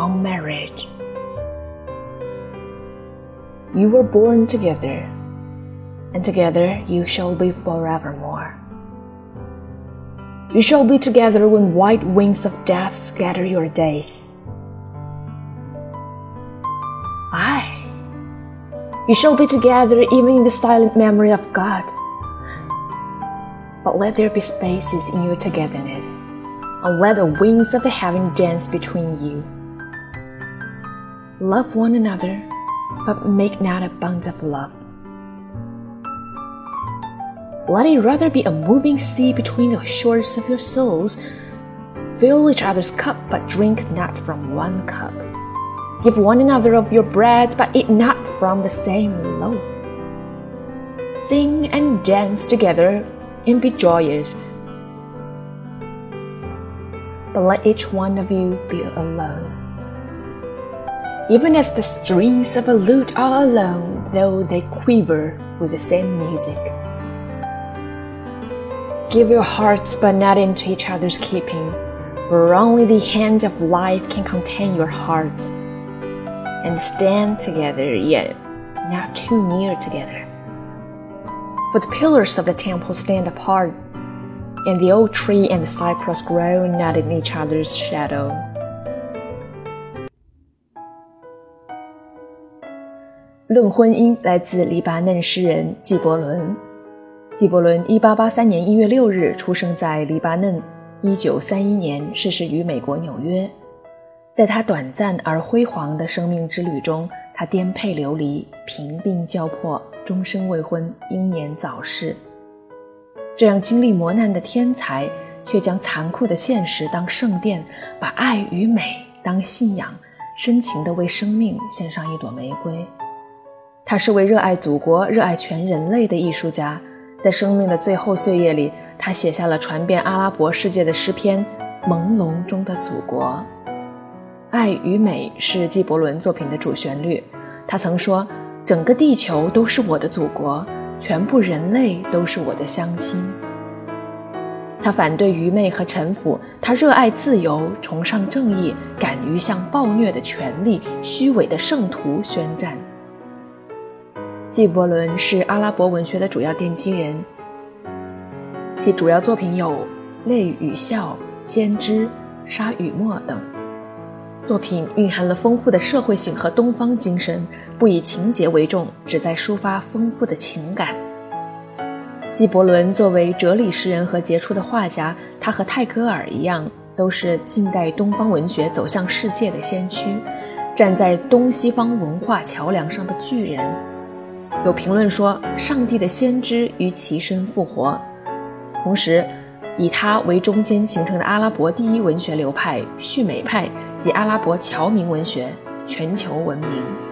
on marriage. You were born together, and together you shall be forevermore. You shall be together when white wings of death scatter your days. Aye, you shall be together even in the silent memory of God. But let there be spaces in your togetherness, and let the wings of the heaven dance between you. Love one another, but make not a bond of love. Let it rather be a moving sea between the shores of your souls. Fill each other's cup, but drink not from one cup. Give one another of your bread, but eat not from the same loaf. Sing and dance together and be joyous. But let each one of you be alone. Even as the strings of a lute are alone, though they quiver with the same music. Give your hearts, but not into each other's keeping, for only the hand of life can contain your hearts. And stand together, yet not too near together. For the pillars of the temple stand apart, and the oak tree and the cypress grow not in each other's shadow. 论婚姻来自黎巴嫩诗人纪伯伦。纪伯伦1883年1月6日出生在黎巴嫩，1931年逝世于美国纽约。在他短暂而辉煌的生命之旅中，他颠沛流离、贫病交迫、终身未婚、英年早逝。这样经历磨难的天才，却将残酷的现实当圣殿，把爱与美当信仰，深情地为生命献上一朵玫瑰。他是位热爱祖国、热爱全人类的艺术家。在生命的最后岁月里，他写下了传遍阿拉伯世界的诗篇《朦胧中的祖国》。爱与美是纪伯伦作品的主旋律。他曾说：“整个地球都是我的祖国，全部人类都是我的乡亲。”他反对愚昧和臣服，他热爱自由，崇尚正义，敢于向暴虐的权力、虚伪的圣徒宣战。纪伯伦是阿拉伯文学的主要奠基人，其主要作品有《泪与笑》《先知》《沙与沫》等。作品蕴含了丰富的社会性和东方精神，不以情节为重，旨在抒发丰富的情感。纪伯伦作为哲理诗人和杰出的画家，他和泰戈尔一样，都是近代东方文学走向世界的先驱，站在东西方文化桥梁上的巨人。有评论说，上帝的先知于其身复活。同时，以他为中间形成的阿拉伯第一文学流派——叙美派及阿拉伯侨民文学，全球闻名。